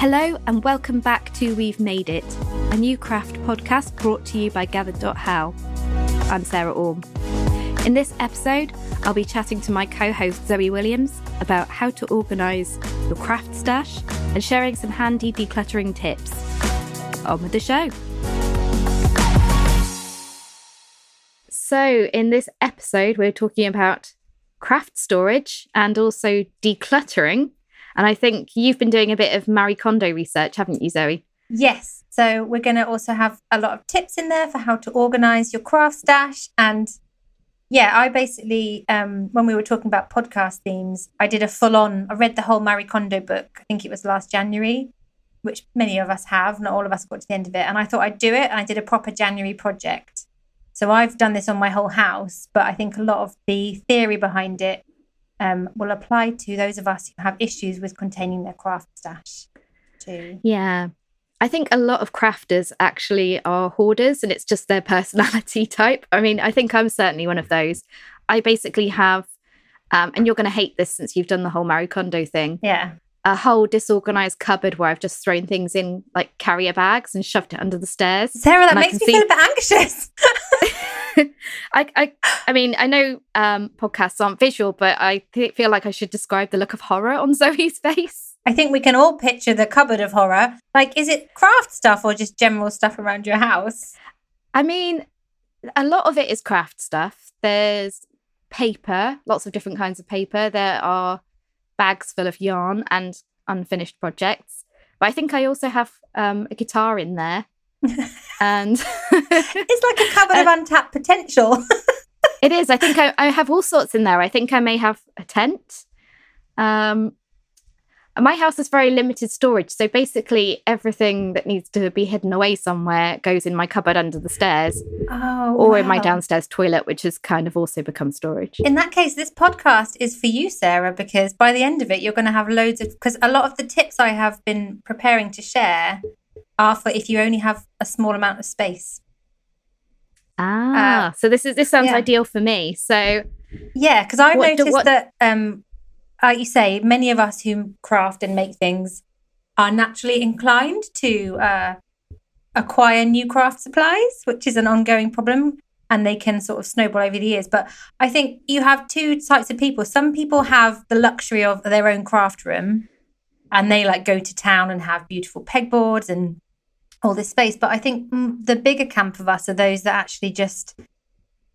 Hello, and welcome back to We've Made It, a new craft podcast brought to you by Gathered.how. I'm Sarah Orme. In this episode, I'll be chatting to my co host Zoe Williams about how to organise your craft stash and sharing some handy decluttering tips. On with the show. So, in this episode, we're talking about craft storage and also decluttering. And I think you've been doing a bit of Marie Kondo research, haven't you, Zoe? Yes. So we're going to also have a lot of tips in there for how to organize your craft stash. And yeah, I basically, um, when we were talking about podcast themes, I did a full on, I read the whole Marie Kondo book. I think it was last January, which many of us have. Not all of us got to the end of it. And I thought I'd do it. And I did a proper January project. So I've done this on my whole house, but I think a lot of the theory behind it um, will apply to those of us who have issues with containing their craft stash too. Yeah. I think a lot of crafters actually are hoarders and it's just their personality type. I mean, I think I'm certainly one of those. I basically have, um, and you're going to hate this since you've done the whole Marie Kondo thing. Yeah. A whole disorganized cupboard where I've just thrown things in like carrier bags and shoved it under the stairs. Sarah, that makes me see... feel a bit anxious. I, I, I mean, I know um, podcasts aren't visual, but I th- feel like I should describe the look of horror on Zoe's face. I think we can all picture the cupboard of horror. Like, is it craft stuff or just general stuff around your house? I mean, a lot of it is craft stuff. There's paper, lots of different kinds of paper. There are bags full of yarn and unfinished projects. But I think I also have um, a guitar in there and it's like a cupboard of untapped potential. it is. I think I, I, have all sorts in there. I think I may have a tent. Um, my house has very limited storage, so basically everything that needs to be hidden away somewhere goes in my cupboard under the stairs, oh, or wow. in my downstairs toilet, which has kind of also become storage. In that case, this podcast is for you, Sarah, because by the end of it, you're going to have loads of. Because a lot of the tips I have been preparing to share are for if you only have a small amount of space. Ah, uh, so this is this sounds yeah. ideal for me. So yeah, because I've what, noticed what... that, um, like you say, many of us who craft and make things are naturally inclined to uh, acquire new craft supplies, which is an ongoing problem, and they can sort of snowball over the years. But I think you have two types of people. Some people have the luxury of their own craft room, and they like go to town and have beautiful pegboards and all this space. But I think mm, the bigger camp of us are those that actually just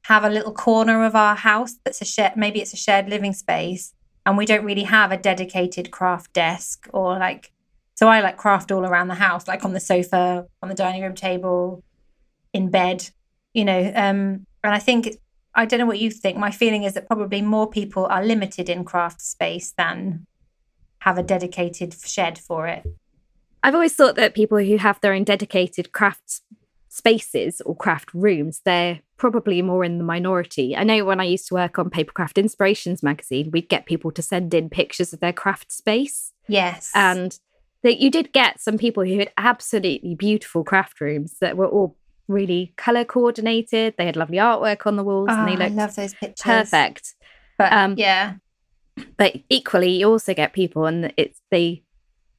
have a little corner of our house that's a shared, maybe it's a shared living space, and we don't really have a dedicated craft desk or like. So I like craft all around the house, like on the sofa, on the dining room table, in bed, you know. Um, and I think I don't know what you think. My feeling is that probably more people are limited in craft space than have a dedicated shed for it. I've always thought that people who have their own dedicated craft spaces or craft rooms, they're probably more in the minority. I know when I used to work on Papercraft Inspirations magazine, we'd get people to send in pictures of their craft space. Yes. And that you did get some people who had absolutely beautiful craft rooms that were all really color coordinated. They had lovely artwork on the walls oh, and they looked I love those pictures. perfect. But um, yeah. But equally you also get people and it's they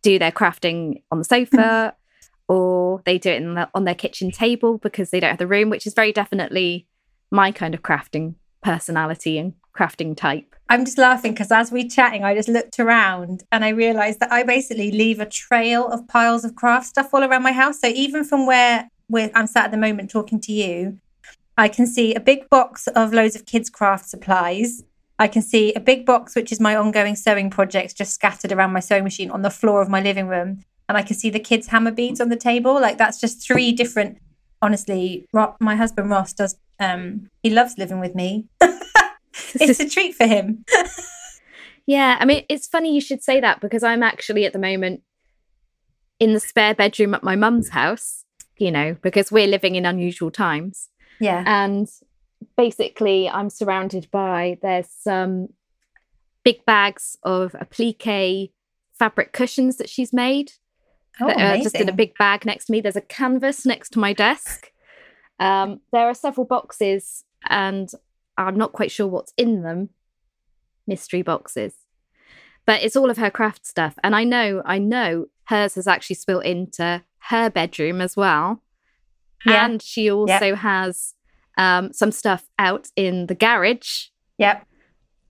do their crafting on the sofa or they do it the, on their kitchen table because they don't have the room, which is very definitely my kind of crafting personality and crafting type. I'm just laughing because as we are chatting, I just looked around and I realized that I basically leave a trail of piles of craft stuff all around my house. So even from where I'm sat at the moment talking to you, I can see a big box of loads of kids' craft supplies. I can see a big box, which is my ongoing sewing projects, just scattered around my sewing machine on the floor of my living room. And I can see the kids' Hama beads on the table. Like that's just three different. Honestly, my husband Ross does. Um, he loves living with me. it's a treat for him. yeah, I mean, it's funny you should say that because I'm actually at the moment in the spare bedroom at my mum's house. You know, because we're living in unusual times. Yeah, and basically I'm surrounded by there's some big bags of applique fabric cushions that she's made. Oh, uh, just in a big bag next to me. There's a canvas next to my desk. Um, there are several boxes, and I'm not quite sure what's in them. Mystery boxes, but it's all of her craft stuff. And I know, I know hers has actually spilt into her bedroom as well. Yeah. And she also yep. has um, some stuff out in the garage. Yep.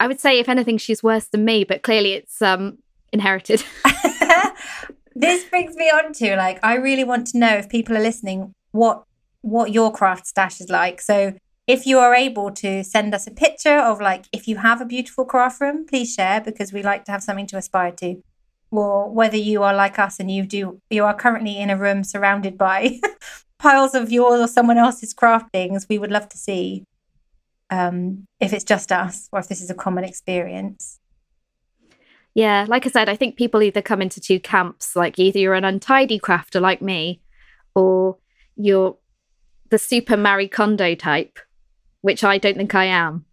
I would say, if anything, she's worse than me, but clearly it's um, inherited. this brings me on to like, I really want to know if people are listening what what your craft stash is like. So if you are able to send us a picture of like if you have a beautiful craft room, please share because we like to have something to aspire to. Or whether you are like us and you do you are currently in a room surrounded by piles of yours or someone else's craft things, we would love to see um, if it's just us or if this is a common experience. Yeah, like I said, I think people either come into two camps, like either you're an untidy crafter like me, or you're the super Marie Kondo type, which I don't think I am.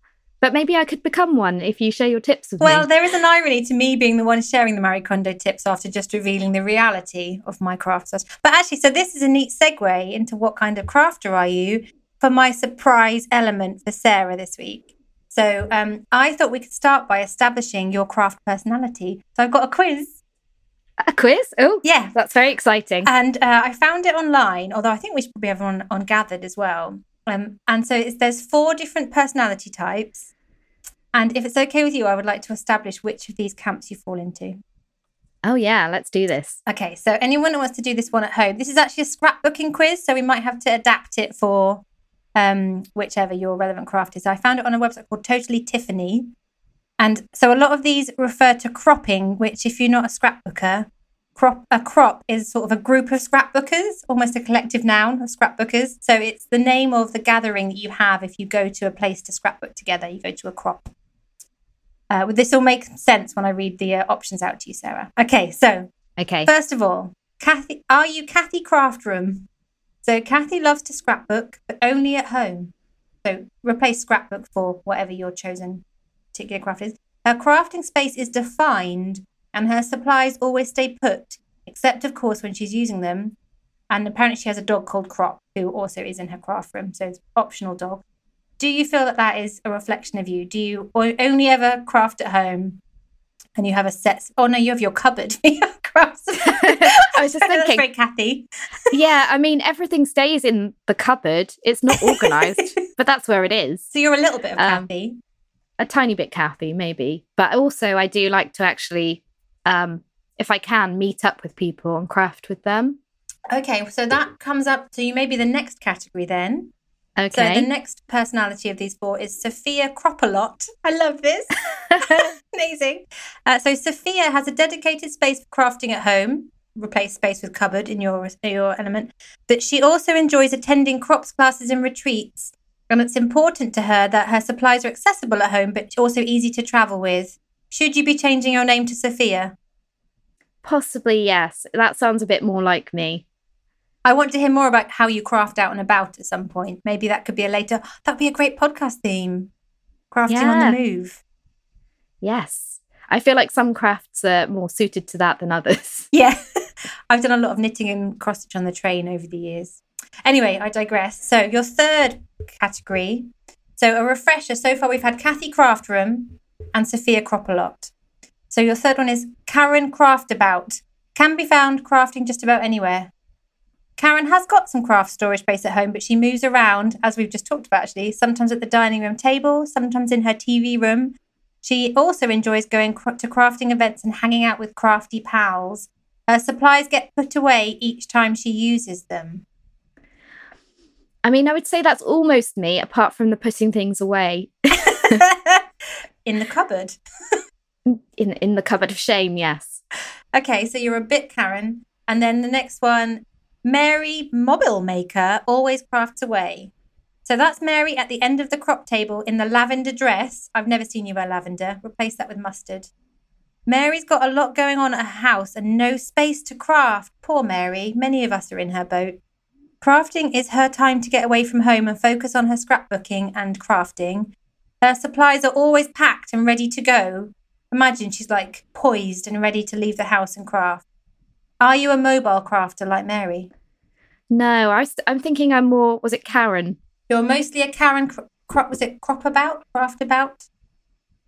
But maybe I could become one if you share your tips with well, me. Well, there is an irony to me being the one sharing the Marie Kondo tips after just revealing the reality of my craft. But actually, so this is a neat segue into what kind of crafter are you for my surprise element for Sarah this week. So um, I thought we could start by establishing your craft personality. So I've got a quiz. A quiz? Oh, yeah, that's very exciting. And uh, I found it online, although I think we should probably have one on Gathered as well. Um, and so there's four different personality types. And if it's okay with you, I would like to establish which of these camps you fall into. Oh, yeah, let's do this. Okay, so anyone who wants to do this one at home, this is actually a scrapbooking quiz, so we might have to adapt it for um, whichever your relevant craft is. I found it on a website called Totally Tiffany. And so a lot of these refer to cropping, which, if you're not a scrapbooker, crop a crop is sort of a group of scrapbookers, almost a collective noun of scrapbookers. So it's the name of the gathering that you have if you go to a place to scrapbook together. You go to a crop. Uh, this will make sense when I read the uh, options out to you, Sarah. Okay, so okay. First of all, Kathy, are you Kathy Craftroom? So Kathy loves to scrapbook, but only at home. So replace scrapbook for whatever your chosen particular craft is. Her crafting space is defined and her supplies always stay put, except, of course, when she's using them. And apparently, she has a dog called Crop, who also is in her craft room, so it's optional dog. Do you feel that that is a reflection of you? Do you only ever craft at home and you have a set? Oh, no, you have your cupboard. I was just thinking, very Kathy. yeah, I mean, everything stays in the cupboard. It's not organized, but that's where it is. So you're a little bit of um, Kathy. A tiny bit Kathy, maybe. But also, I do like to actually um, if I can, meet up with people and craft with them. Okay, so that comes up to you maybe the next category then. Okay. So the next personality of these four is Sophia Cropalot. I love this. Amazing. Uh, so Sophia has a dedicated space for crafting at home. Replace space with cupboard in your your element. But she also enjoys attending crops classes and retreats. And it's important to her that her supplies are accessible at home, but also easy to travel with. Should you be changing your name to Sophia? Possibly, yes. That sounds a bit more like me. I want to hear more about how you craft out and about at some point. Maybe that could be a later, that'd be a great podcast theme. Crafting yeah. on the move. Yes. I feel like some crafts are more suited to that than others. Yeah. I've done a lot of knitting and cross stitch on the train over the years. Anyway, I digress. So, your third category. So, a refresher. So far, we've had Kathy Craft Room, and Sophia Cropalot. So your third one is Karen Craftabout. Can be found crafting just about anywhere. Karen has got some craft storage space at home, but she moves around, as we've just talked about actually, sometimes at the dining room table, sometimes in her TV room. She also enjoys going to crafting events and hanging out with crafty pals. Her supplies get put away each time she uses them. I mean, I would say that's almost me, apart from the putting things away. in the cupboard. in in the cupboard of shame, yes. Okay, so you're a bit Karen. And then the next one, Mary Mobile Maker always crafts away. So that's Mary at the end of the crop table in the lavender dress. I've never seen you wear lavender. Replace that with mustard. Mary's got a lot going on at her house and no space to craft. Poor Mary. Many of us are in her boat. Crafting is her time to get away from home and focus on her scrapbooking and crafting. Her supplies are always packed and ready to go. Imagine she's like poised and ready to leave the house and craft. Are you a mobile crafter like Mary? No, I am thinking I'm more. Was it Karen? You're mostly a Karen. Crop was it crop about, craft about?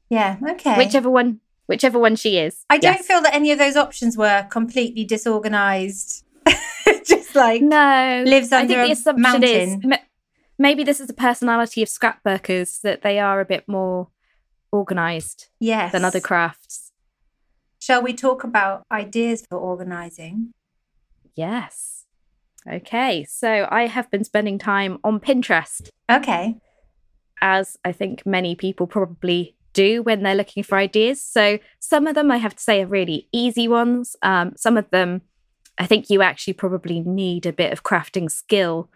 Yeah. Okay. Whichever one, whichever one she is. I don't feel that any of those options were completely disorganized. Just like no, lives under I think the assumption mountain. Is, maybe this is a personality of scrapbookers that they are a bit more organized yes. than other crafts. Shall we talk about ideas for organizing? Yes. Okay, so I have been spending time on Pinterest. Okay. As I think many people probably do when they're looking for ideas. So some of them I have to say are really easy ones. Um, some of them I think you actually probably need a bit of crafting skill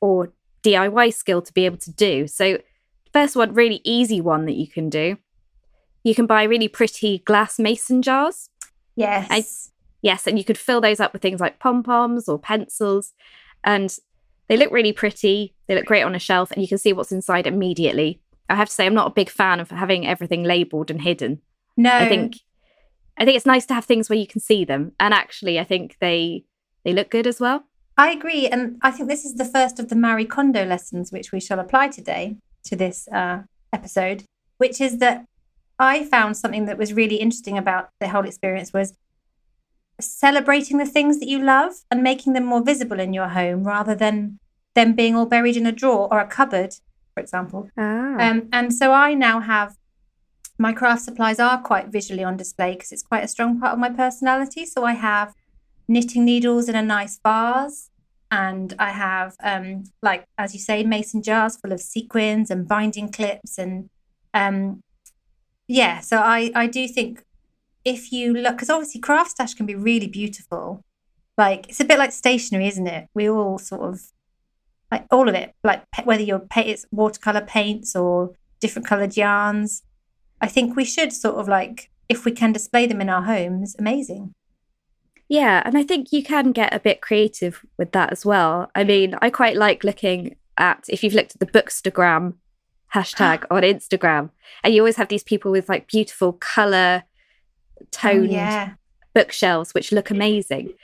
or DIY skill to be able to do. So first one, really easy one that you can do. You can buy really pretty glass mason jars. Yes. Yes, and you could fill those up with things like pom poms or pencils. And they look really pretty. They look great on a shelf, and you can see what's inside immediately. I have to say, I'm not a big fan of having everything labeled and hidden. No. I think I think it's nice to have things where you can see them. And actually I think they they look good as well. I agree. And I think this is the first of the Marie Kondo lessons which we shall apply today to this uh, episode, which is that I found something that was really interesting about the whole experience was celebrating the things that you love and making them more visible in your home rather than them being all buried in a drawer or a cupboard, for example. Ah. Um, and so I now have my craft supplies are quite visually on display because it's quite a strong part of my personality. So I have knitting needles in a nice vase and I have, um, like as you say, mason jars full of sequins and binding clips, and um, yeah. So I I do think if you look, because obviously craft stash can be really beautiful. Like it's a bit like stationery, isn't it? We all sort of like all of it, like whether you're it's watercolor paints or different colored yarns. I think we should sort of like if we can display them in our homes, amazing. Yeah, and I think you can get a bit creative with that as well. I mean, I quite like looking at if you've looked at the Bookstagram hashtag on Instagram, and you always have these people with like beautiful color oh, toned oh, yeah. bookshelves which look amazing.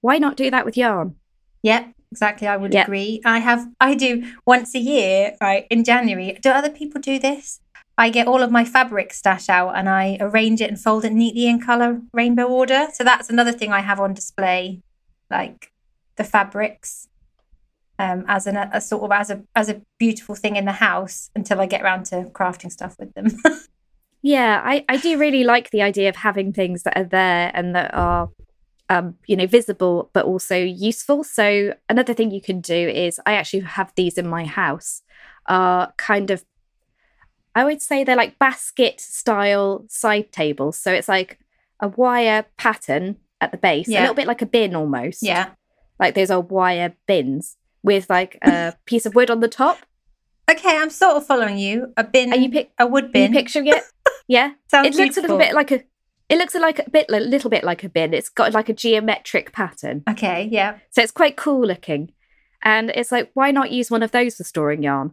Why not do that with yarn? Yep, exactly. I would yep. agree. I have I do once a year, right, in January. Do other people do this? I get all of my fabric stash out and I arrange it and fold it neatly in color rainbow order. So that's another thing I have on display, like the fabrics, um, as an, a sort of as a as a beautiful thing in the house until I get around to crafting stuff with them. yeah, I I do really like the idea of having things that are there and that are um, you know, visible but also useful. So another thing you can do is I actually have these in my house, are kind of I would say they're like basket style side tables. So it's like a wire pattern at the base, yeah. a little bit like a bin almost. Yeah. Like those old wire bins with like a piece of wood on the top. Okay, I'm sort of following you. A bin. Are you pic- a wood bin? Are you picturing it? Yeah. Sounds it looks beautiful. a little bit like a it looks like a bit a little bit like a bin. It's got like a geometric pattern. Okay, yeah. So it's quite cool looking. And it's like why not use one of those for storing yarn?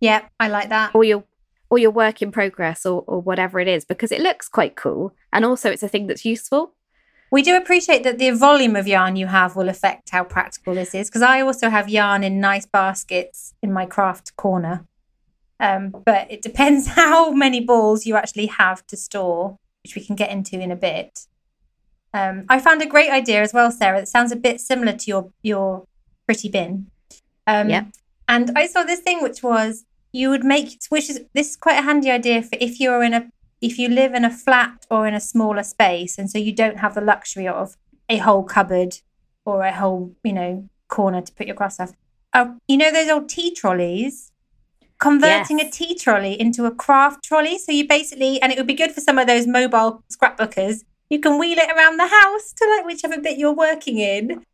Yeah, I like that. Or your or your work in progress or, or whatever it is because it looks quite cool. And also it's a thing that's useful. We do appreciate that the volume of yarn you have will affect how practical this is because i also have yarn in nice baskets in my craft corner. Um, but it depends how many balls you actually have to store which we can get into in a bit. Um, i found a great idea as well sarah that sounds a bit similar to your your pretty bin. Um, yeah. and i saw this thing which was you would make which is this is quite a handy idea for if you're in a if you live in a flat or in a smaller space and so you don't have the luxury of a whole cupboard or a whole you know corner to put your craft stuff. Uh, you know those old tea trolleys? Converting yes. a tea trolley into a craft trolley? So you basically and it would be good for some of those mobile scrapbookers. You can wheel it around the house to like whichever bit you're working in.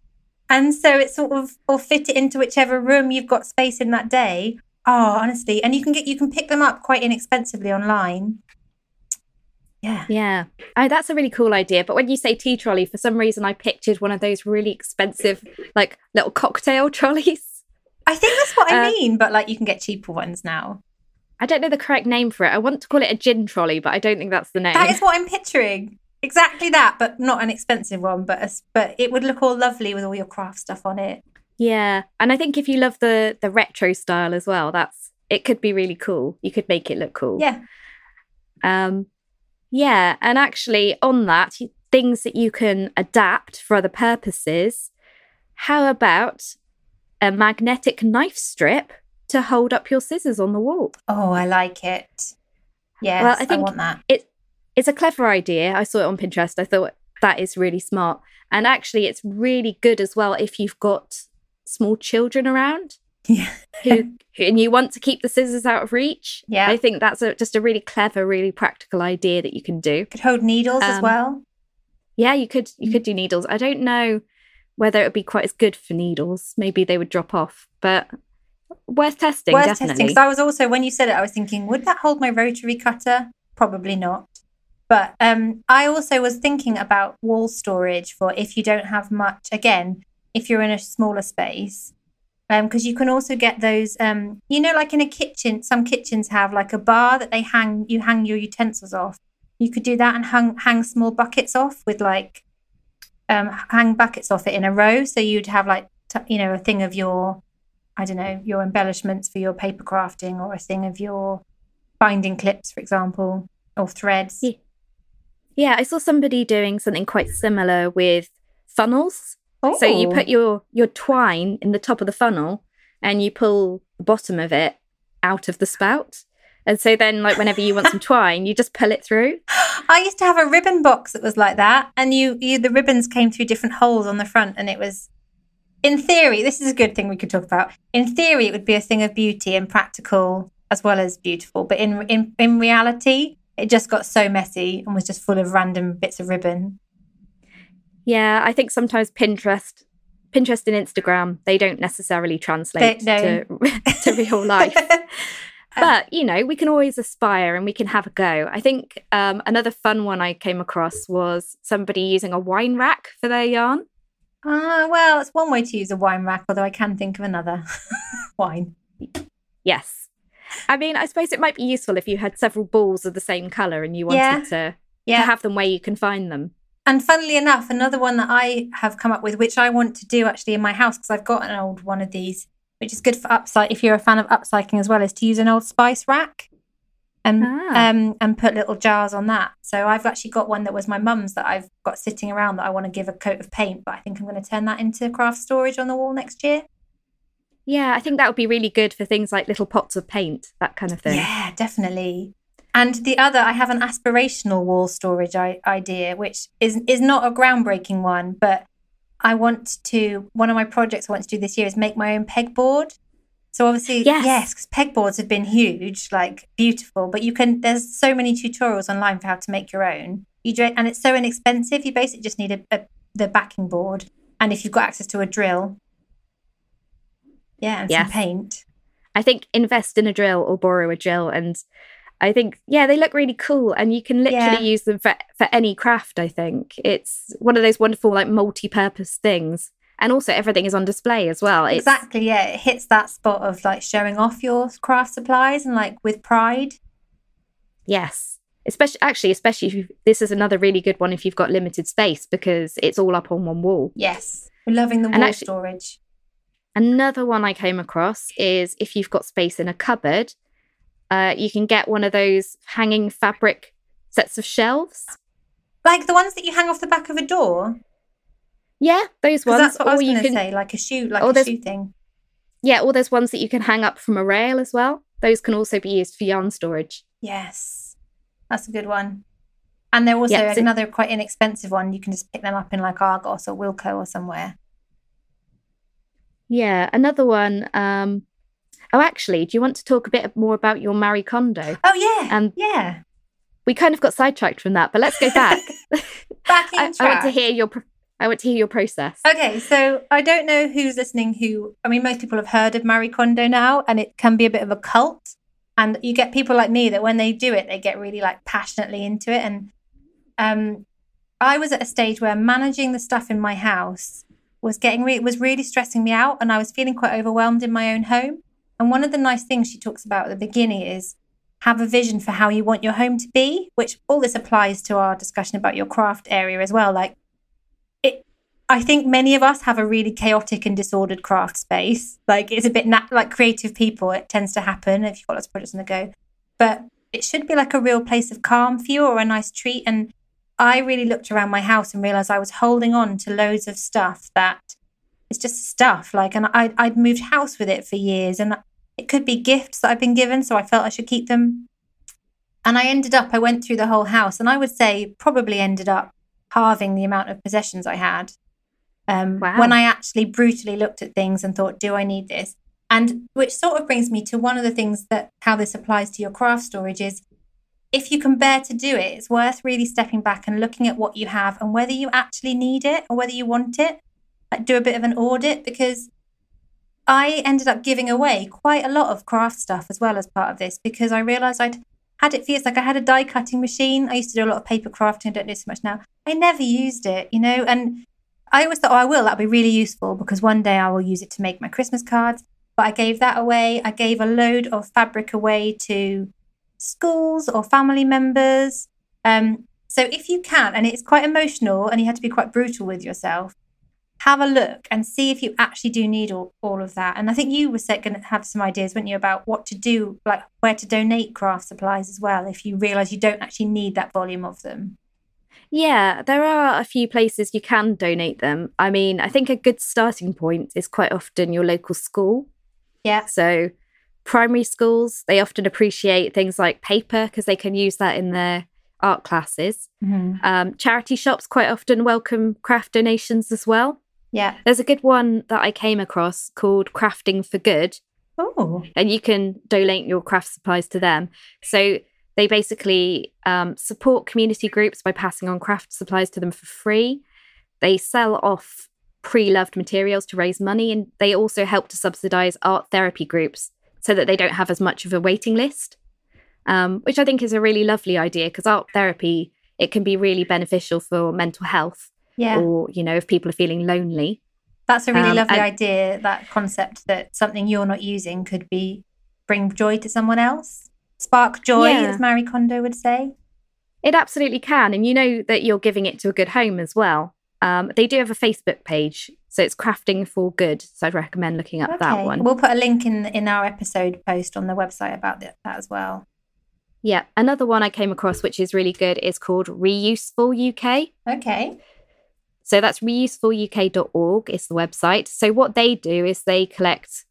And so it sort of or fit it into whichever room you've got space in that day Oh, honestly, and you can get you can pick them up quite inexpensively online. Yeah. Yeah. Oh, that's a really cool idea. But when you say tea trolley, for some reason I pictured one of those really expensive, like little cocktail trolleys. I think that's what I uh, mean, but like you can get cheaper ones now. I don't know the correct name for it. I want to call it a gin trolley, but I don't think that's the name. That is what I'm picturing. Exactly that, but not an expensive one, but a, but it would look all lovely with all your craft stuff on it. Yeah, and I think if you love the the retro style as well, that's it could be really cool. You could make it look cool. Yeah. Um Yeah, and actually, on that, things that you can adapt for other purposes. How about a magnetic knife strip to hold up your scissors on the wall? Oh, I like it. Yes, well, I, think I want that. It, it's a clever idea. I saw it on Pinterest. I thought that is really smart. And actually, it's really good as well if you've got small children around. Yeah. who, and you want to keep the scissors out of reach. Yeah. I think that's a, just a really clever, really practical idea that you can do. Could hold needles um, as well. Yeah, you could you could do needles. I don't know whether it would be quite as good for needles. Maybe they would drop off, but worth testing. Worth definitely. testing. Because I was also when you said it, I was thinking, would that hold my rotary cutter? Probably not. But um, I also was thinking about wall storage for if you don't have much. Again, if you're in a smaller space, because um, you can also get those. Um, you know, like in a kitchen, some kitchens have like a bar that they hang. You hang your utensils off. You could do that and hang hang small buckets off with like um, hang buckets off it in a row. So you'd have like t- you know a thing of your I don't know your embellishments for your paper crafting or a thing of your binding clips, for example, or threads. Yeah. Yeah, I saw somebody doing something quite similar with funnels. Oh. So you put oh. your your twine in the top of the funnel and you pull the bottom of it out of the spout. And so then like whenever you want some twine, you just pull it through. I used to have a ribbon box that was like that and you, you the ribbons came through different holes on the front and it was in theory, this is a good thing we could talk about. In theory, it would be a thing of beauty and practical as well as beautiful, but in in in reality, it just got so messy and was just full of random bits of ribbon. Yeah, I think sometimes Pinterest, Pinterest and Instagram, they don't necessarily translate they, no. to, to real life. but you know, we can always aspire and we can have a go. I think um, another fun one I came across was somebody using a wine rack for their yarn. Ah, uh, well, it's one way to use a wine rack, although I can think of another wine. Yes, I mean, I suppose it might be useful if you had several balls of the same colour and you wanted yeah. to, yeah. to have them where you can find them. And funnily enough, another one that I have come up with, which I want to do actually in my house, because I've got an old one of these, which is good for upcycling. If you're a fan of upcycling as well, is to use an old spice rack and ah. um, and put little jars on that. So I've actually got one that was my mum's that I've got sitting around that I want to give a coat of paint, but I think I'm going to turn that into craft storage on the wall next year. Yeah, I think that would be really good for things like little pots of paint, that kind of thing. Yeah, definitely. And the other, I have an aspirational wall storage I- idea, which is is not a groundbreaking one, but I want to. One of my projects I want to do this year is make my own pegboard. So obviously, yes, yes, because pegboards have been huge, like beautiful. But you can. There's so many tutorials online for how to make your own. You do, and it's so inexpensive. You basically just need a, a the backing board, and if you've got access to a drill, yeah, and yes. some paint. I think invest in a drill or borrow a drill and I think yeah, they look really cool and you can literally yeah. use them for for any craft, I think. It's one of those wonderful like multi-purpose things. And also everything is on display as well. It's, exactly, yeah. It hits that spot of like showing off your craft supplies and like with pride. Yes. Especially actually, especially if this is another really good one if you've got limited space because it's all up on one wall. Yes. We're loving the wall actually, storage. Another one I came across is if you've got space in a cupboard, uh, you can get one of those hanging fabric sets of shelves. Like the ones that you hang off the back of a door? Yeah, those ones. That's what or I was going to say, like a shoe, like a shoe thing. Yeah, or there's ones that you can hang up from a rail as well. Those can also be used for yarn storage. Yes, that's a good one. And they're also so- another quite inexpensive one. You can just pick them up in like Argos or Wilko or somewhere. Yeah, another one. Um, oh, actually, do you want to talk a bit more about your Marie Kondo? Oh yeah, and yeah. We kind of got sidetracked from that, but let's go back. back in I, I, want to hear your. I want to hear your process. Okay, so I don't know who's listening. Who I mean, most people have heard of Marie Kondo now, and it can be a bit of a cult. And you get people like me that when they do it, they get really like passionately into it. And um, I was at a stage where managing the stuff in my house was getting re- was really stressing me out and I was feeling quite overwhelmed in my own home. And one of the nice things she talks about at the beginning is have a vision for how you want your home to be, which all this applies to our discussion about your craft area as well. Like it I think many of us have a really chaotic and disordered craft space. Like it's a bit nat- like creative people, it tends to happen if you've got lots of projects on the go. But it should be like a real place of calm for you or a nice treat. And I really looked around my house and realized I was holding on to loads of stuff that it's just stuff. Like, and I, I'd moved house with it for years and it could be gifts that I've been given. So I felt I should keep them. And I ended up, I went through the whole house and I would say probably ended up halving the amount of possessions I had. Um, wow. When I actually brutally looked at things and thought, do I need this? And which sort of brings me to one of the things that how this applies to your craft storage is if you can bear to do it, it's worth really stepping back and looking at what you have and whether you actually need it or whether you want it. Like do a bit of an audit because I ended up giving away quite a lot of craft stuff as well as part of this because I realized I'd had it for years. Like I had a die cutting machine. I used to do a lot of paper crafting. I don't do so much now. I never used it, you know, and I always thought, oh, I will. That'll be really useful because one day I will use it to make my Christmas cards. But I gave that away. I gave a load of fabric away to schools or family members. Um, so if you can, and it's quite emotional and you have to be quite brutal with yourself, have a look and see if you actually do need all, all of that. And I think you were going to have some ideas, weren't you, about what to do, like where to donate craft supplies as well, if you realise you don't actually need that volume of them. Yeah, there are a few places you can donate them. I mean, I think a good starting point is quite often your local school. Yeah. So, primary schools, they often appreciate things like paper because they can use that in their art classes. Mm-hmm. Um, charity shops quite often welcome craft donations as well. Yeah. There's a good one that I came across called Crafting for Good. Oh. And you can donate your craft supplies to them. So, they basically um, support community groups by passing on craft supplies to them for free. They sell off pre loved materials to raise money, and they also help to subsidize art therapy groups so that they don't have as much of a waiting list, um, which I think is a really lovely idea because art therapy it can be really beneficial for mental health. Yeah. Or you know if people are feeling lonely. That's a really um, lovely and, idea. That concept that something you're not using could be bring joy to someone else spark joy, yeah. as Marie Kondo would say. It absolutely can. And you know that you're giving it to a good home as well. Um, they do have a Facebook page, so it's Crafting for Good. So I'd recommend looking up okay. that one. We'll put a link in in our episode post on the website about that, that as well. Yeah, another one I came across which is really good is called Reuseful UK. Okay. So that's reusefuluk.org is the website. So what they do is they collect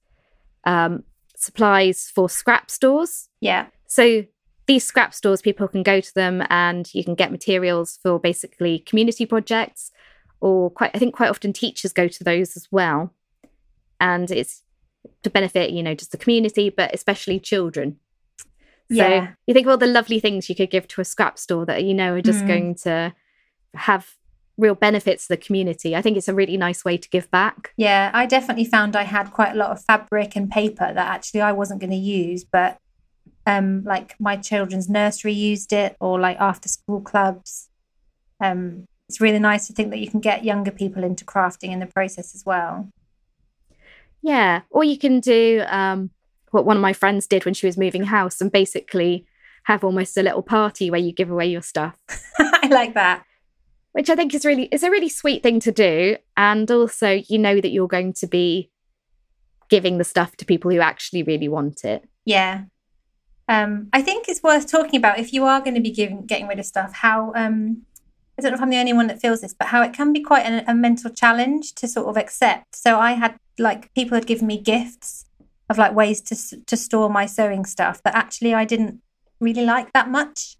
um, supplies for scrap stores. Yeah. So these scrap stores, people can go to them and you can get materials for basically community projects, or quite, I think quite often teachers go to those as well. And it's to benefit, you know, just the community, but especially children. Yeah. So you think of all the lovely things you could give to a scrap store that you know are just mm. going to have real benefits to the community. I think it's a really nice way to give back. Yeah, I definitely found I had quite a lot of fabric and paper that actually I wasn't going to use, but um like my children's nursery used it or like after school clubs. Um it's really nice to think that you can get younger people into crafting in the process as well. Yeah, or you can do um what one of my friends did when she was moving house and basically have almost a little party where you give away your stuff. I like that which I think is really is a really sweet thing to do. And also, you know that you're going to be giving the stuff to people who actually really want it. Yeah. Um, I think it's worth talking about if you are going to be giving getting rid of stuff, how um, I don't know if I'm the only one that feels this, but how it can be quite a mental challenge to sort of accept. So I had like people had given me gifts of like ways to to store my sewing stuff that actually I didn't really like that much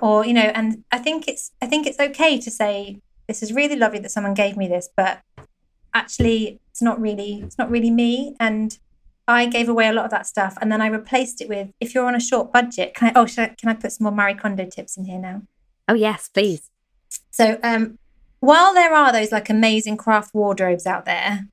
or you know and i think it's i think it's okay to say this is really lovely that someone gave me this but actually it's not really it's not really me. And i gave away a lot of that stuff and then i replaced it with if you're on a short budget can i oh I, can i put some more marie kondo tips in here now? Oh yes please. So um while there are those like amazing craft wardrobes out there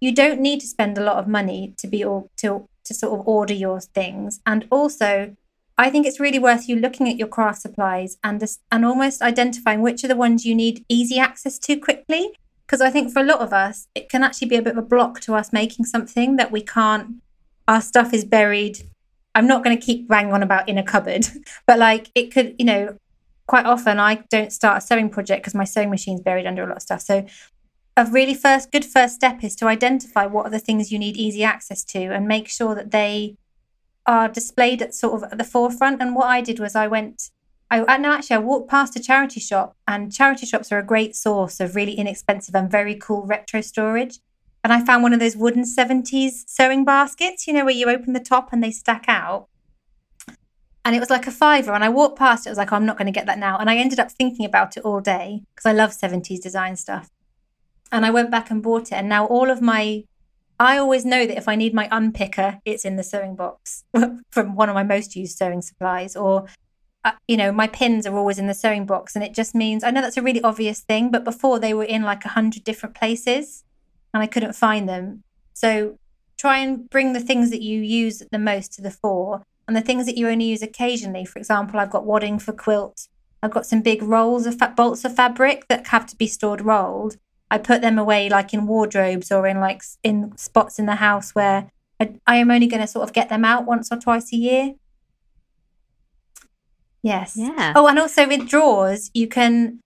you don't need to spend a lot of money to be all to to sort of order your things. And also I think it's really worth you looking at your craft supplies and this, and almost identifying which are the ones you need easy access to quickly. Because I think for a lot of us, it can actually be a bit of a block to us making something that we can't. Our stuff is buried. I'm not going to keep banging on about in a cupboard, but like it could, you know, quite often I don't start a sewing project because my sewing machine's buried under a lot of stuff. So a really first good first step is to identify what are the things you need easy access to and make sure that they are displayed at sort of at the forefront. And what I did was I went, I no, actually I walked past a charity shop, and charity shops are a great source of really inexpensive and very cool retro storage. And I found one of those wooden 70s sewing baskets, you know, where you open the top and they stack out. And it was like a fiver. And I walked past it, I was like, oh, I'm not going to get that now. And I ended up thinking about it all day because I love 70s design stuff. And I went back and bought it. And now all of my I always know that if I need my unpicker, it's in the sewing box from one of my most used sewing supplies. Or, uh, you know, my pins are always in the sewing box. And it just means, I know that's a really obvious thing, but before they were in like a hundred different places and I couldn't find them. So try and bring the things that you use the most to the fore and the things that you only use occasionally. For example, I've got wadding for quilts. I've got some big rolls of fa- bolts of fabric that have to be stored rolled. I put them away like in wardrobes or in like in spots in the house where I, I am only going to sort of get them out once or twice a year. Yes. Yeah. Oh, and also with drawers, you can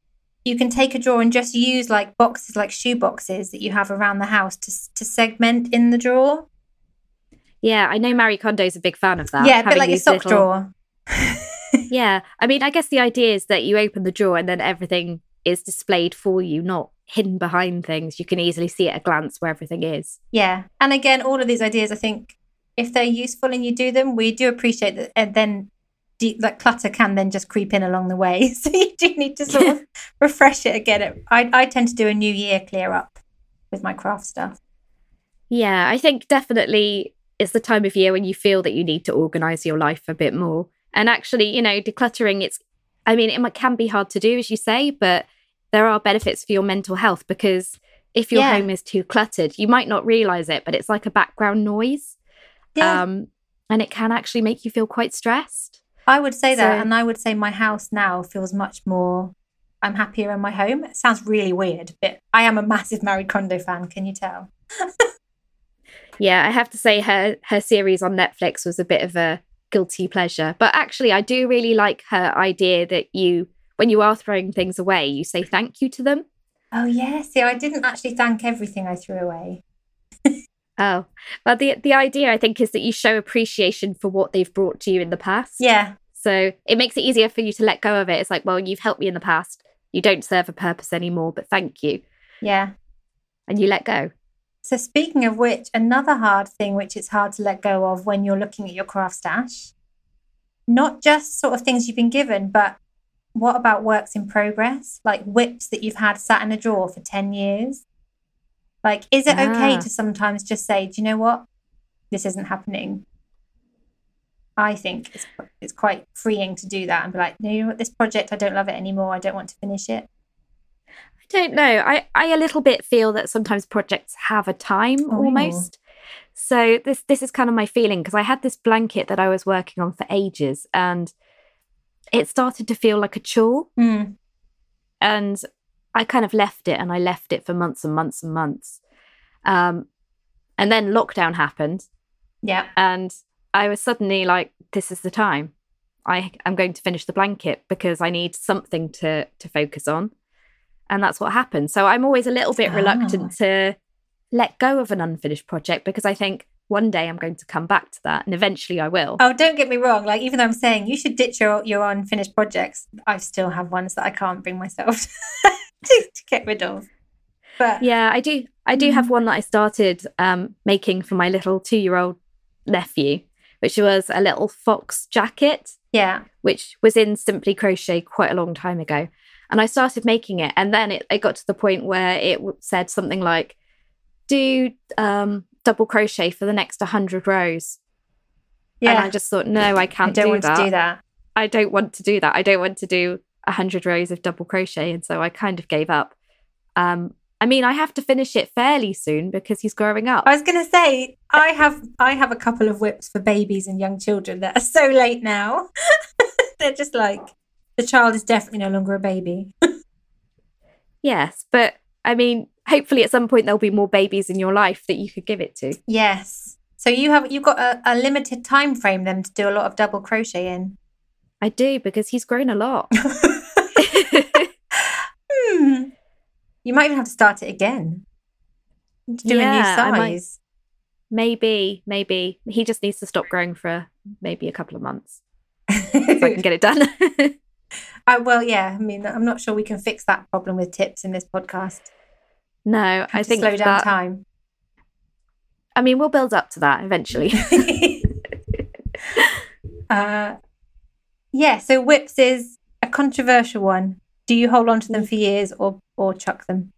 you can take a drawer and just use like boxes, like shoe boxes that you have around the house to to segment in the drawer. Yeah, I know Marie Kondo's a big fan of that. Yeah, a bit like a sock little... drawer. yeah, I mean, I guess the idea is that you open the drawer and then everything is displayed for you, not hidden behind things. You can easily see at a glance where everything is. Yeah. And again, all of these ideas, I think, if they're useful and you do them, we do appreciate that. And then like clutter can then just creep in along the way. So you do need to sort of refresh it again. I, I tend to do a new year clear up with my craft stuff. Yeah, I think definitely it's the time of year when you feel that you need to organize your life a bit more. And actually, you know, decluttering, it's, I mean, it can be hard to do, as you say, but there are benefits for your mental health because if your yeah. home is too cluttered, you might not realize it, but it's like a background noise. Yeah. Um, and it can actually make you feel quite stressed. I would say so, that. And I would say my house now feels much more, I'm happier in my home. It sounds really weird, but I am a massive Marie Kondo fan. Can you tell? yeah, I have to say her her series on Netflix was a bit of a guilty pleasure. But actually, I do really like her idea that you when you are throwing things away, you say thank you to them. Oh yeah, see, I didn't actually thank everything I threw away. oh, well, the the idea I think is that you show appreciation for what they've brought to you in the past. Yeah. So it makes it easier for you to let go of it. It's like, well, you've helped me in the past. You don't serve a purpose anymore, but thank you. Yeah. And you let go. So speaking of which, another hard thing which it's hard to let go of when you're looking at your craft stash, not just sort of things you've been given, but what about works in progress, like WIPs that you've had sat in a drawer for 10 years? Like, is it okay ah. to sometimes just say, do you know what? This isn't happening. I think it's, it's quite freeing to do that and be like, no, you know what, this project, I don't love it anymore. I don't want to finish it. I don't know. I, I a little bit feel that sometimes projects have a time oh. almost. So this this is kind of my feeling because I had this blanket that I was working on for ages and it started to feel like a chore. Mm. And I kind of left it and I left it for months and months and months. Um, and then lockdown happened. Yeah. And I was suddenly like, this is the time. I am going to finish the blanket because I need something to to focus on. And that's what happened. So I'm always a little bit reluctant oh. to let go of an unfinished project because I think one day I'm going to come back to that and eventually I will. Oh, don't get me wrong. Like, even though I'm saying you should ditch your, your unfinished projects, I still have ones that I can't bring myself to, to get rid of. But yeah, I do. I do mm. have one that I started um, making for my little two year old nephew, which was a little fox jacket. Yeah. Which was in Simply Crochet quite a long time ago. And I started making it. And then it, it got to the point where it said something like, do um, double crochet for the next 100 rows. Yeah. And I just thought, no, I can't I don't do want that. to do that. I don't want to do that. I don't want to do 100 rows of double crochet. And so I kind of gave up. Um, I mean, I have to finish it fairly soon because he's growing up. I was going to say, I have I have a couple of WIPs for babies and young children that are so late now. They're just like the child is definitely no longer a baby. yes, but I mean, hopefully at some point there'll be more babies in your life that you could give it to. Yes. So you have you've got a, a limited time frame then to do a lot of double crochet in. I do because he's grown a lot. hmm. You might even have to start it again. Do yeah, a new size. Maybe, maybe he just needs to stop growing for maybe a couple of months so I can get it done. I, well, yeah. I mean, I'm not sure we can fix that problem with tips in this podcast. No, I think slow down that, time. I mean, we'll build up to that eventually. uh, yeah. So WIPs is a controversial one. Do you hold on to them for years or or chuck them?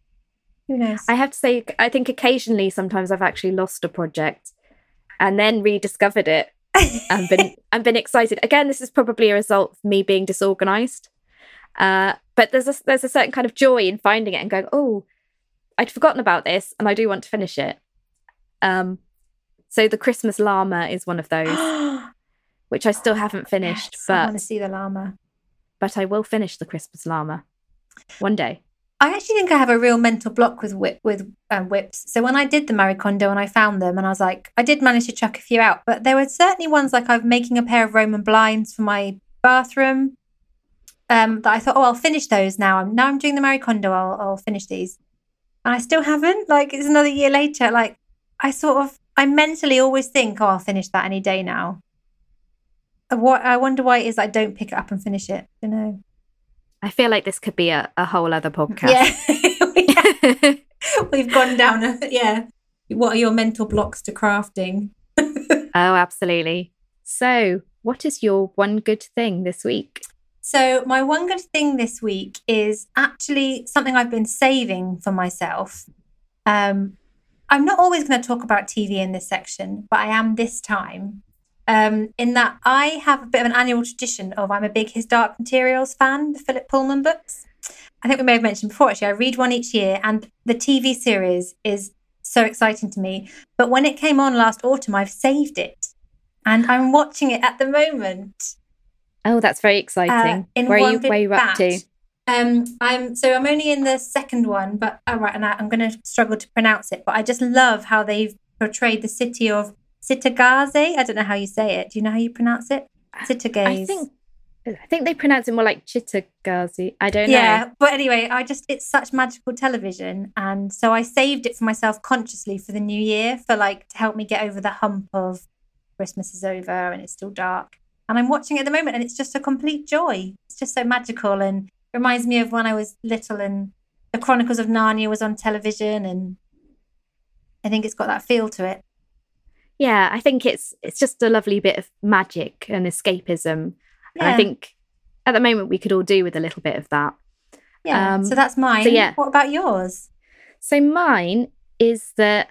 Who knows? I have to say, I think occasionally, sometimes I've actually lost a project and then rediscovered it and been and been excited. Again, this is probably a result of me being disorganized. Uh, but there's a there's a certain kind of joy in finding it and going, oh, I'd forgotten about this and I do want to finish it. Um, so the Christmas llama is one of those, which I still haven't finished. Yes, but I want to see the llama. But I will finish the Christmas llama one day. I actually think I have a real mental block with WIP, with um, WIPs. So when I did the Marie Kondo and I found them, and I was like, I did manage to chuck a few out, but there were certainly ones like I'm making a pair of Roman blinds for my bathroom. Um, that I thought, oh, I'll finish those now. I'm now I'm doing the Marie Kondo. I'll, I'll finish these, and I still haven't. Like it's another year later. Like I sort of, I mentally always think, oh, I'll finish that any day now. What I wonder why it is I don't pick it up and finish it. You know. I feel like this could be a, a whole other podcast. Yeah. We've gone down. A, yeah. What are your mental blocks to crafting? oh, absolutely. So, what is your one good thing this week? So, my one good thing this week is actually something I've been saving for myself. Um, I'm not always going to talk about TV in this section, but I am this time um, in that I have a bit of an annual tradition of I'm a big His Dark Materials fan, the Philip Pullman books. I think we may have mentioned before, actually, I read one each year, and the TV series is so exciting to me. But when it came on last autumn, I've saved it and I'm watching it at the moment. Oh, that's very exciting. Uh, where, are you, where are you up to? Um, I'm so I'm only in the second one, but all oh, right, and I, I'm going to struggle to pronounce it. But I just love how they've portrayed the city of Cittàgazze. I don't know how you say it. Do you know how you pronounce it? Cittàgazze. I think I think they pronounce it more like Chittagazzi. I don't know. Yeah, but anyway, I just it's such magical television, and so I saved it for myself consciously for the new year for like to help me get over the hump of Christmas is over and it's still dark. And I'm watching it at the moment, and it's just a complete joy. It's just so magical, and reminds me of when I was little and the Chronicles of Narnia was on television, and I think it's got that feel to it. Yeah i think it's it's just a lovely bit of magic and escapism. Yeah. and i think at the moment we could all do with a little bit of that. Yeah um, so that's mine. so yeah. What about yours? So mine is that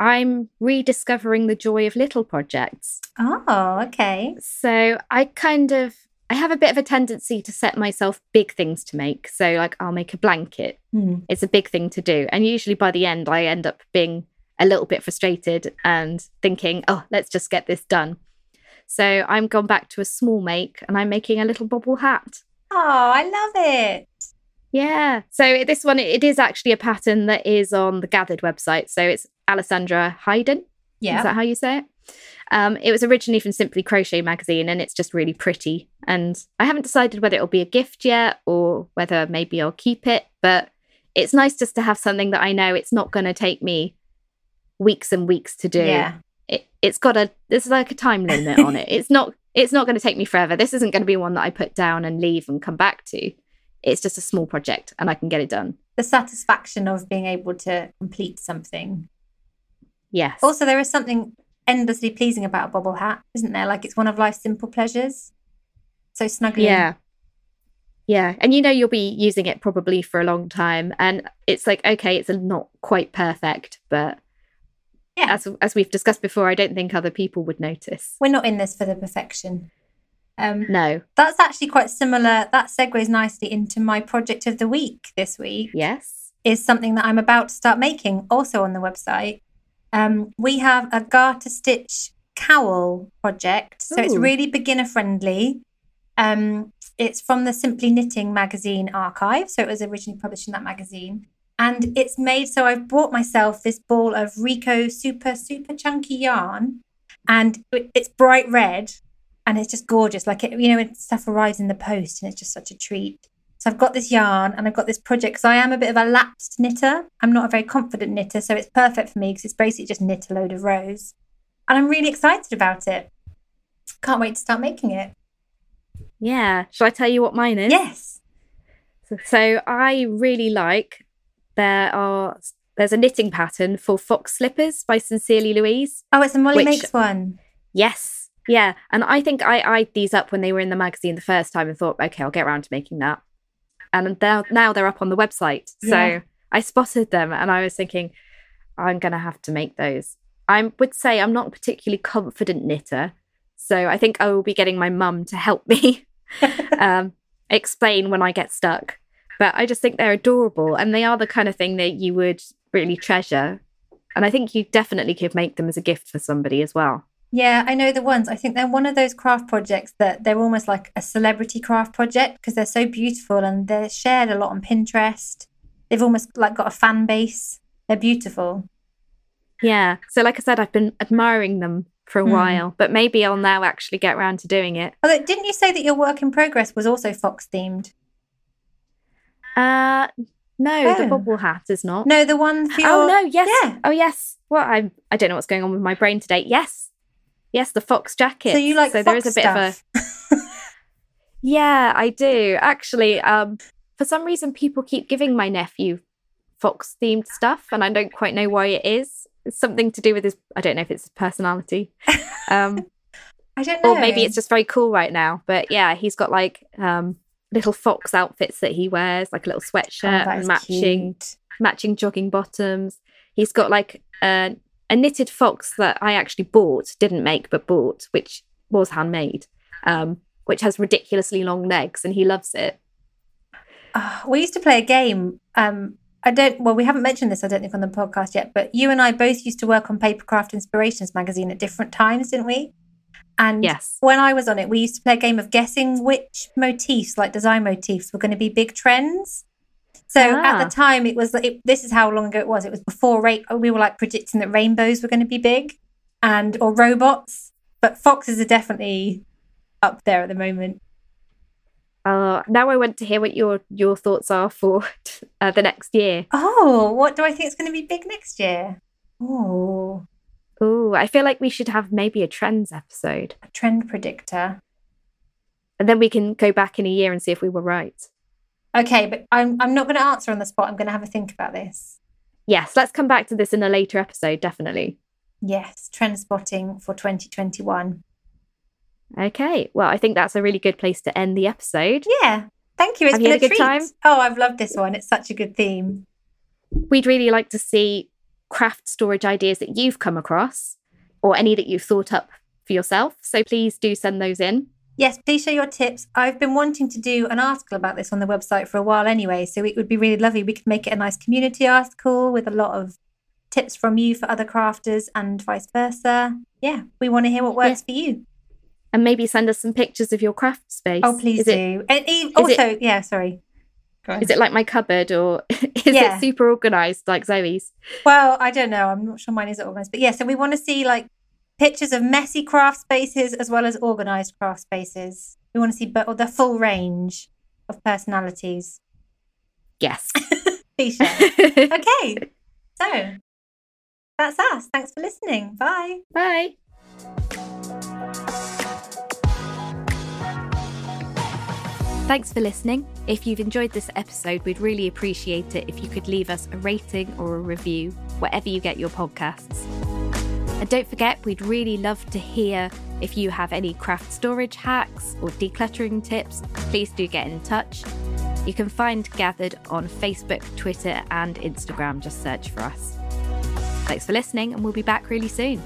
i'm rediscovering the joy of little projects oh okay so i kind of I have a bit of a tendency to set myself big things to make. So, like, I'll make a blanket. Mm. It's a big thing to do. And usually by the end, I end up being a little bit frustrated and thinking, oh, let's just get this done. So I'm gone back to a small make and I'm making a little bobble hat. Oh, I love it. Yeah. So this one, it is actually a pattern that is on the Gathered website. So it's Alessandra Hayden. Yeah. Is that how you say it? Um, it was originally from Simply Crochet magazine and it's just really pretty. And I haven't decided whether it'll be a gift yet or whether maybe I'll keep it. But it's nice just to have something that I know it's not going to take me weeks and weeks to do. Yeah. It, it's got a there's like a time limit on it. It's not it's not going to take me forever. This isn't going to be one that I put down and leave and come back to. It's just a small project and I can get it done. The satisfaction of being able to complete something. Yes. Also, there is something endlessly pleasing about a bobble hat, isn't there? Like it's one of life's simple pleasures. So snuggling. Yeah. Yeah. And you know, you'll be using it probably for a long time. And it's like, okay, it's not quite perfect, but yeah. as as we've discussed before, I don't think other people would notice. We're not in this for the perfection. Um, no, that's actually quite similar. That segues nicely into my project of the week this week. Yes, is something that I'm about to start making, also on the website. Um, we have a garter stitch cowl project, so Ooh. it's really beginner friendly. Um, it's from the Simply Knitting magazine archive, so it was originally published in that magazine. And it's made so I've bought myself this ball of Rico super, super chunky yarn. And it's bright red and it's just gorgeous. Like, it, you know, when stuff arrives in the post and it's just such a treat. So I've got this yarn and I've got this project because I am a bit of a lapsed knitter. I'm not a very confident knitter, so it's perfect for me because it's basically just knit a load of rows. And I'm really excited about it. Can't wait to start making it. Yeah. Shall I tell you what mine is? Yes. So, so I really like there are there's a knitting pattern for fox slippers by Sincerely Louise. Oh, it's a Molly which, Makes one. Yes. Yeah. And I think I eyed these up when they were in the magazine the first time and thought, okay, I'll get around to making that. And they're, now they're up on the website. So yeah. I spotted them and I was thinking, I'm going to have to make those. I would say I'm not a particularly confident knitter. So I think I will be getting my mum to help me um, explain when I get stuck. But I just think they're adorable and they are the kind of thing that you would really treasure. And I think you definitely could make them as a gift for somebody as well. Yeah, I know the ones. I think they're one of those craft projects that they're almost like a celebrity craft project because they're so beautiful and they're shared a lot on Pinterest. They've almost like got a fan base. They're beautiful. Yeah. So like I said, I've been admiring them for a mm. while, but maybe I'll now actually get around to doing it. Although, didn't you say that your work in progress was also fox themed? Uh no, oh. the bobble hat is not. No, the one for oh, your... Oh no, yes. Yeah. Oh yes. Well, I I don't know what's going on with my brain today. Yes. Yes, the fox jacket. So you like so there is a bit stuff. of a Yeah, I do. Actually, um for some reason people keep giving my nephew fox themed stuff and I don't quite know why it is. It's something to do with his I don't know if it's his personality. Um I don't know. Or maybe it's just very cool right now. But yeah, he's got like um little fox outfits that he wears, like a little sweatshirt oh, and matching cute. matching jogging bottoms. He's got like a, a, knitted fox that I actually bought, didn't make but bought, which was handmade, um, which has ridiculously long legs, and he loves it. Uh, we used to play a game. Um, I don't. Well, we haven't mentioned this, I don't think, on the podcast yet. But you and I both used to work on Papercraft Inspirations magazine at different times, didn't we? And yes. when I was on it, we used to play a game of guessing which motifs, like design motifs, were going to be big trends. So ah. at the time, it was it, this is how long ago it was. It was before ra- we were like predicting that rainbows were going to be big, and or robots. But foxes are definitely up there at the moment. Uh, now I want to hear what your your thoughts are for uh, the next year. Oh, what do I think is going to be big next year? Oh, Oh, I feel like we should have maybe a trends episode. A trend predictor. And then we can go back in a year and see if we were right. Okay, but I'm I'm not going to answer on the spot. I'm going to have a think about this. Yes, let's come back to this in a later episode, definitely. Yes, trend spotting for 2021. Okay, well, I think that's a really good place to end the episode. Yeah, thank you. It's have been you a, a good treat. time. Oh, I've loved this one. It's such a good theme. We'd really like to see craft storage ideas that you've come across or any that you've thought up for yourself. So please do send those in. Yes, please share your tips. I've been wanting to do an article about this on the website for a while anyway, so it would be really lovely. We could make it a nice community article with a lot of tips from you for other crafters and vice versa. Yeah, we want to hear what works yeah. for you. And maybe send us some pictures of your craft space. Oh, please is do. It, and also, it, yeah, sorry. Is it like my cupboard or is yeah. it super organized like Zoe's? Well, I don't know. I'm not sure mine is organized. But yeah, so we want to see like pictures of messy craft spaces as well as organized craft spaces. We want to see but the full range of personalities. Yes. Please okay. So that's us. Thanks for listening. Bye. Bye. Thanks for listening. If you've enjoyed this episode, we'd really appreciate it if you could leave us a rating or a review wherever you get your podcasts. And don't forget, we'd really love to hear if you have any craft storage hacks or decluttering tips. Please do get in touch. You can find Gathered on Facebook, Twitter, and Instagram. Just search for us. Thanks for listening, and we'll be back really soon.